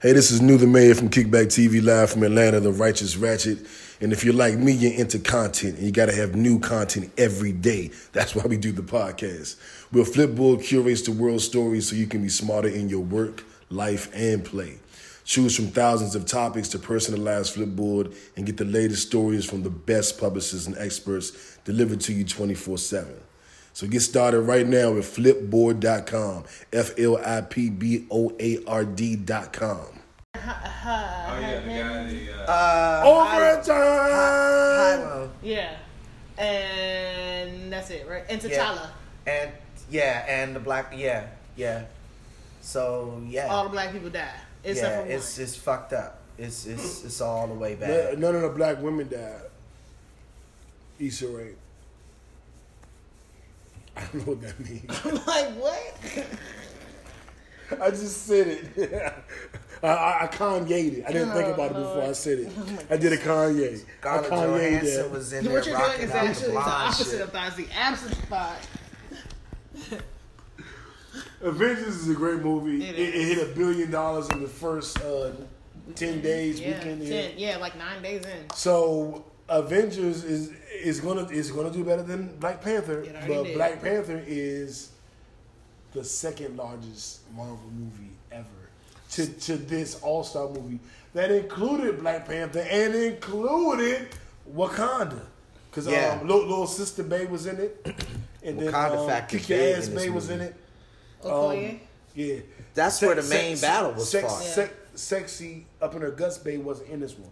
Hey, this is New the Mayor from Kickback TV Live from Atlanta, the Righteous Ratchet. And if you're like me, you're into content and you got to have new content every day. That's why we do the podcast. We'll Flipboard curates the world stories so you can be smarter in your work, life, and play. Choose from thousands of topics to personalize Flipboard and get the latest stories from the best publishers and experts delivered to you 24 7. So get started right now with flipboard.com. F L I P B O A R D.com. Oh yeah, the guy. The, uh, Uh, Overtime! Hilo. Yeah. And that's it, right? And Yeah. T'Challa. And yeah, and the black yeah, yeah. So yeah. All the black people die. Except yeah, for it's one. it's fucked up. It's it's it's all the way None back. none of the black women died. Issa Rae. I don't know what that means. I'm like, what? I just said it. I, I, I Kanye'd it. I didn't think about it before I said it. I did a Kanye. I Scarlett Kanye'd Johansson that. was in there what you're doing is out actually the blonde opposite shit. of that. It's the absent thought. Avengers is a great movie. It It, it, is. hit a billion dollars in the first uh, ten days Yeah, weekend. ten, yeah, like nine days in. So Avengers is is gonna is gonna do better than Black Panther, but did. Black Panther is the second largest Marvel movie ever to to this All Star movie that included Black Panther and included Wakanda because Yeah. um, little, little sister Bay was in it, and then Wakanda um, factor Kick Your Ass Bay was in movie. it. Okoye. Yeah, That's where the main battle was sex, fought. sex- sexy up in her guts Bay wasn't in this one.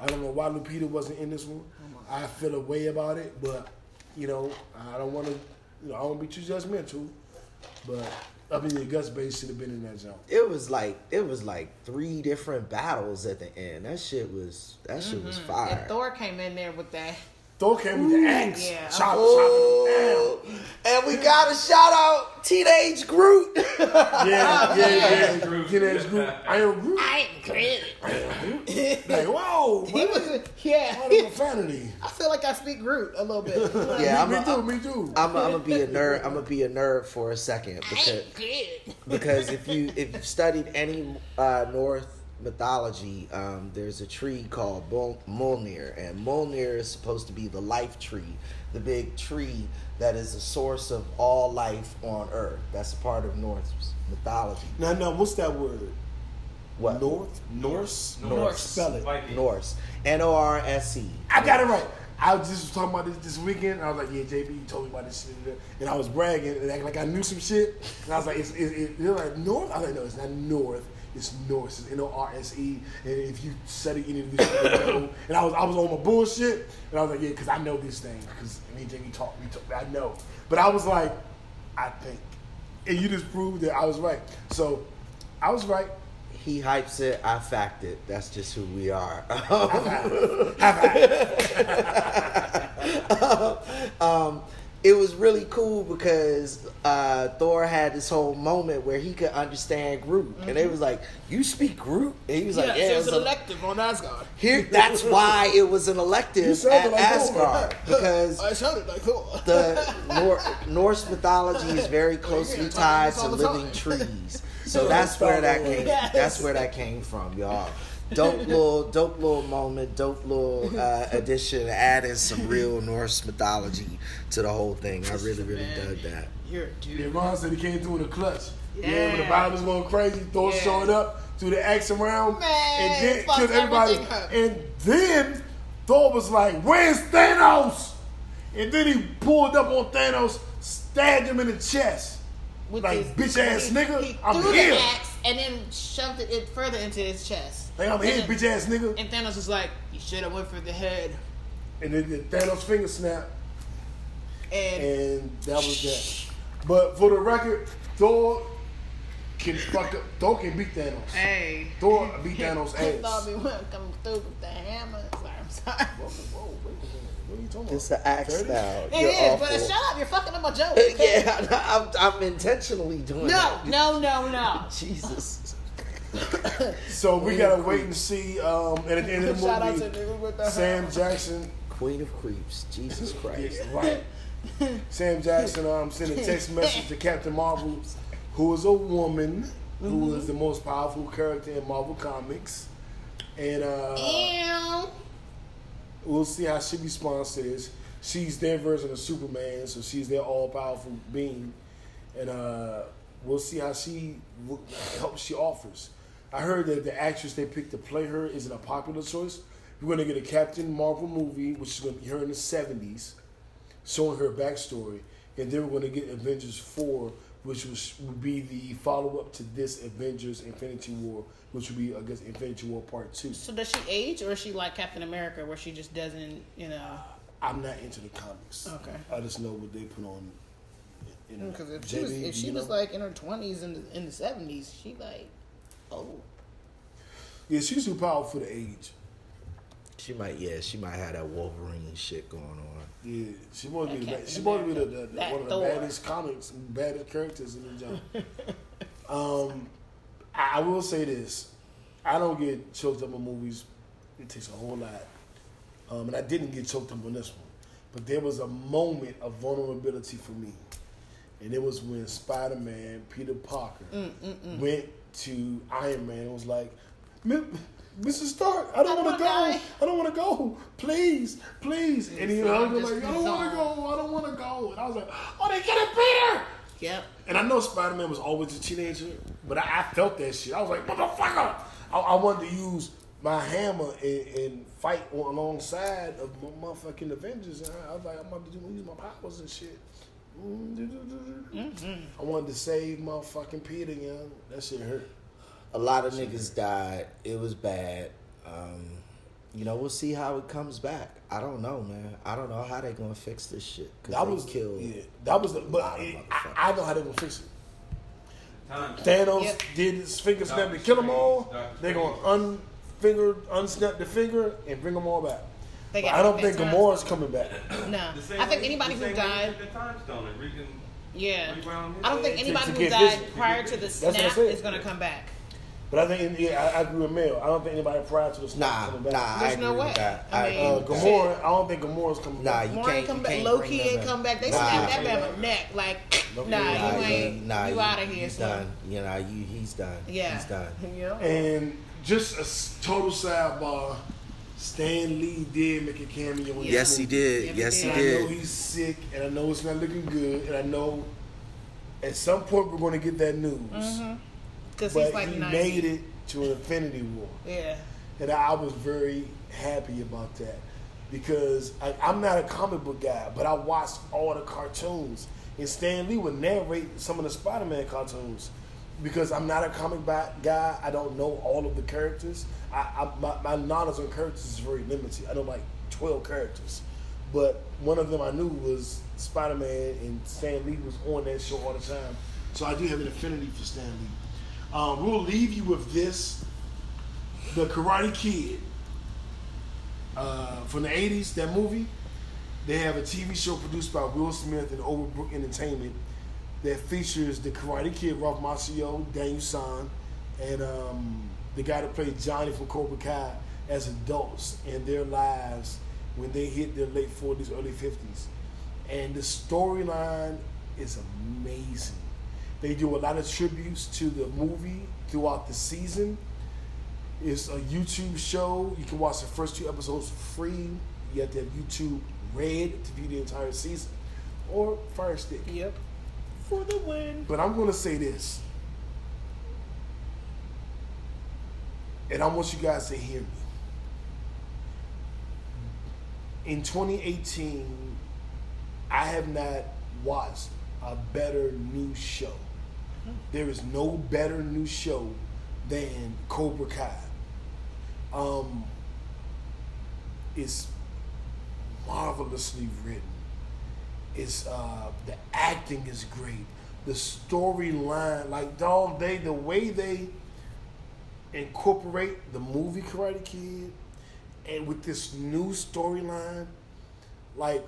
I don't know why Lupita wasn't in this one. I feel a way about it, but you know, I don't want to. You know, I don't be too judgmental. But I mean, your guts Bay should have been in that zone. It was like it was like three different battles at the end. That shit was that shit was And fire. Thor came in there with that. Thor came with the axe, yeah. chop, Oh, chop and we got a shout out Teenage Groot. him. Yeah, yeah, yeah. Groot. Teenage Groot. I am Groot. I am Like, whoa, He what? was, yeah. What a profanity. I feel like I speak Groot a little bit. Yeah, me, I'm me a- too, me too. I'm, I'm gonna be a nerd. I'm gonna be a nerd for a second I because am because if you if you've studied any uh, North mythology, um, there's a tree called Mul- Mjolnir, and Mjolnir is supposed to be the life tree, the big tree that is the source of all life on Earth. That's a part of Norse mythology. now, now, what's that word? What North, Norse, Norse. Spell it. Viking. Norse? N O R S E. I got it right. I was just talking about this this weekend. I was like, "Yeah, JB, you told me about this shit," and I was bragging and acting like I knew some shit. And I was like, "It's it, it, they're like North." I was like, "No, it's not North. It's Norse. It's N O R S E." And if you study any of this, shit, and I was I was on my bullshit, and I was like, "Yeah, because I know this thing. Because me and JB talk, we talk, I know." But I was like, "I think," and you just proved that I was right. So I was right. He hypes it. I fact it. That's just who we are. um, it was really cool because uh, Thor had this whole moment where he could understand Groot, and they was like, "You speak Groot," and he was like, "Yeah." it was it's an a- elective on Asgard. Here, that's why it was an elective sounded at like Thor. Asgard because I sounded like Thor. the Nor- Norse mythology is very closely Yeah, tied to this all the living trees. So that's where that came. Yes. That's where that came from, y'all. Dope little, dope little moment, dope little uh, addition, adding some real Norse mythology to the whole thing. I really, really Man. dug that. You're a Yeah, dude. Ron said he came through in a clutch. Yeah, Yeah. when the Bible was going crazy, Thor Yeah. showed up, threw the axe around, Man, and then fucked killed everybody. up. And then Thor was like, "Where's Thanos?" And then he pulled up on Thanos, stabbed him in the chest. With Like, his- bitch ass he, nigga, He I'm threw here. the axe and then shoved it, it further into his chest. Like I'm And here, then- bitch ass nigga. And Thanos was like, "You should have went for the head." And then the Thanos finger snap, And, and that was that. But for the record, Thor can fuck up. Thor can beat Thanos. hey, Thor beat Thanos' he ass. thought we weren't coming through with the hammer. Sorry, I'm sorry. Whoa, whoa, wait a minute. What are you talking about? It's the axe Dirty? now. It You're is, but shut up! You're fucking up my joke. yeah, I'm, I'm intentionally doing No, that. no, no, no. Jesus. So we gotta wait and see. Um, and at the end of the Shout movie, niggas with the Sam Jackson, Queen of Creeps. Jesus Christ. yeah, right? Sam Jackson um, sent a text message to Captain Marvel, who is a woman, who Mm-hmm. is the most powerful character in Marvel Comics, and uh, Ew. we'll see how she responds to this. She's their version of Superman, so she's their all powerful being, and uh, we'll see how she what help she offers. I heard that the actress they picked to play her isn't a popular choice. We're going to get a Captain Marvel movie, which is going to be her in the seventies, showing her backstory, and then we're going to get Avengers four, which was, would be the follow up to this Avengers Infinity War, which would be I guess Infinity War Part Two. So does she age, or is she like Captain America, where she just doesn't, you know? I'm not into the comics. Okay. I just know what they put on. in- mm, Because if she was, if she was know? like in her twenties in the in the seventies, she like, oh, yeah, she's too powerful for the age. She might, yeah, she might have that Wolverine shit going on. Yeah, she want to be the, she want to be the, America. the, one of the Thor. baddest comics, baddest characters in the genre. um, I, I will say this: I don't get choked up on movies. It takes a whole lot, um, and I didn't get choked up on this one. But there was a moment of vulnerability for me, and it was when Spider Man Peter Parker Mm, went to Iron Man and was like, "Mi- "Mr. Stark, I don't want to go. die." I don't want to go. Please, please." And he so hugged I'm him just like, "I don't want to go. I don't want to go." And I was like, "Oh, they get it, Peter." yep. And I know Spider Man was always a teenager, but I, I felt that shit. I was like, motherfucker! I, I wanted to use my hammer and, and fight on, alongside of my motherfucking Avengers. And I, I was like, I'm about to do, use my powers and shit. Mm-hmm. I wanted to save motherfucking Peter, young. That shit hurt. A lot of niggas died. It was bad. Um, you know, we'll see how it comes back. I don't know, man. I don't know how they gonna fix this shit. 'cause That they was killed. Yeah, that was the. But lot of it. I, I know how they gonna fix it. Time. Thanos Yep. did his finger snap to kill them all. They're gonna unfinger, unsnap the finger and bring them all back. But I don't think time Gamora's coming back. No, I think way- anybody who same way he died, the time stone and recon- yeah, I don't think anybody who died vision. prior to the That's what I snap is gonna come back. But I think, yeah, I, I agree with Mel. I don't think anybody prior to the snap Nah, coming back. nah, I agree no with that. I I mean, Uh, with that. Gamora, I don't think Gamora's coming Nah, back. you can't. come you back. can't Low key them ain't in. come back. They Nah, snapped that yeah. man neck. Like, Nope. nah, Nah, you ain't. you, nah, you you, out of here, He's son. done. You know, you, he's done. Yeah, he's done. You know? And just a total sidebar, Stan Lee did make a cameo in Yes, he did. Yeah, he yes, he And I know did. he's sick, and I know it's not looking good, and I know at some point we're going to get that news. Because But he's like he 90. made it to Infinity War. Yeah. And I was very happy about that because I, I'm not a comic book guy, but I watched all the cartoons. And Stan Lee would narrate some of the Spider Man cartoons because I'm not a comic book guy. I don't know all of the characters. I, I my, my knowledge on characters is very limited. I know like 12 characters. But one of them I knew was Spider Man, and Stan Lee was on that show all the time. So I do have an affinity for Stan Lee. Um, we'll leave you with this the Karate Kid uh, from the '80s. That movie. They have a TV show produced by Will Smith and Overbrook Entertainment that features the Karate Kid, Ralph Macchio, Daniel San, and um, the guy that played Johnny from Cobra Kai as adults in their lives when they hit their late 40s, early 50s. And the storyline is amazing. They do a lot of tributes to the movie throughout the season. It's a YouTube show. You can watch the first two episodes for free. You have to have YouTube Red to view the entire season, or Fire Stick. Yep. For the win. But I'm going to say this, and I want you guys to hear me. In 2018, I have not watched a better new show. There is no better new show than Cobra Kai. Um, it's marvelously written. It's uh, the acting is great. The storyline, like dog, they the way they incorporate the movie Karate Kid, and with this new storyline, like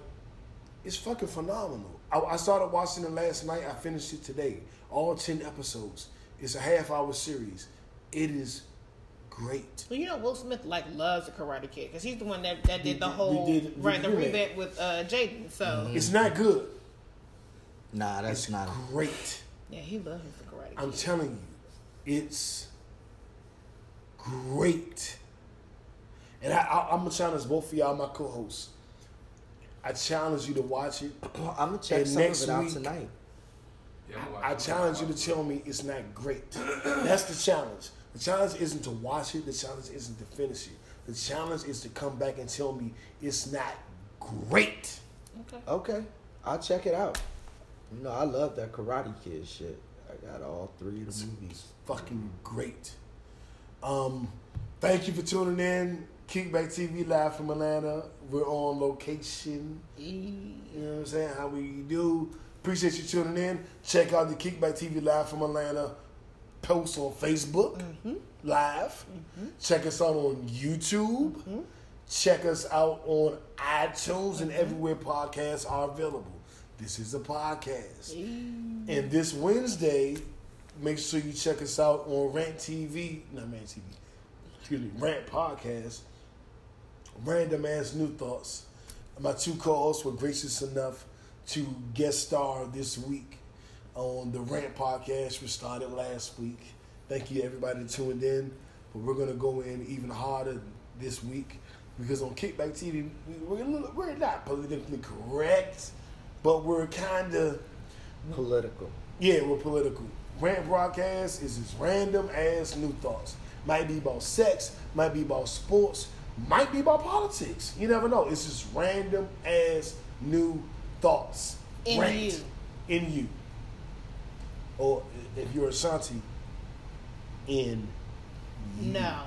it's fucking phenomenal. I, I started watching it last night. I finished it today. All ten episodes. It's a half hour series. It is great. Well, you know, Will Smith like loves the Karate Kid because he's the one that, that did the whole did- did right the the revamp with uh, Jaden. So It's not good. Nah, that's It's not. great. yeah, he loves the Karate Kid. I'm telling you. It's great. And I, I, I'm gonna challenge both of y'all, my co-hosts. I challenge you to watch it. I'm gonna check And some of it out week- tonight. Yeah, I'm I challenge you to tell me it's not great. That's the challenge. The challenge isn't to watch it. The challenge isn't to finish it. The challenge is to come back and tell me it's not great. Okay. Okay, I'll check it out. You know, I love that Karate Kid shit. I got all three of the movies. Fucking great. Um, thank you for tuning in. Kickback TV live from Atlanta. We're on location. You know what I'm saying? How we do. Appreciate you tuning in. Check out the Kickback TV live from Atlanta post on Facebook mm-hmm. live. Mm-hmm. Check us out on YouTube. Mm-hmm. Check us out on iTunes and everywhere podcasts are available. This is a podcast. And this Wednesday, make sure you check us out on Rant TV, not Rant TV, excuse me, Rant Podcast. Random ass new thoughts. My two co-hosts were gracious enough to guest star this week on the Rant Podcast, which started last week. Thank you everybody that tuned in, but we're gonna go in even harder this week because on Kickback TV, we- we're, little- we're not politically correct, but we're kind of Political. yeah, we're political. Rant broadcast is just random ass new thoughts. Might be about sex, might be about sports, might be about politics. You never know. It's just random ass new thoughts. In Rant. you. In you. Or if you're Ashanti, in No.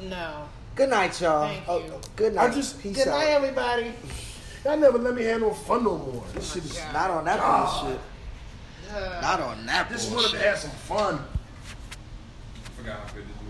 No. Good night, y'all. Thank Oh, you. good night. I just Peace good out. night, everybody. Y'all never let me have no fun no more. This shit is. God. Not on that God. bullshit. Uh, Not on that Just bullshit. wanted to have some fun. I forgot how good this movie was.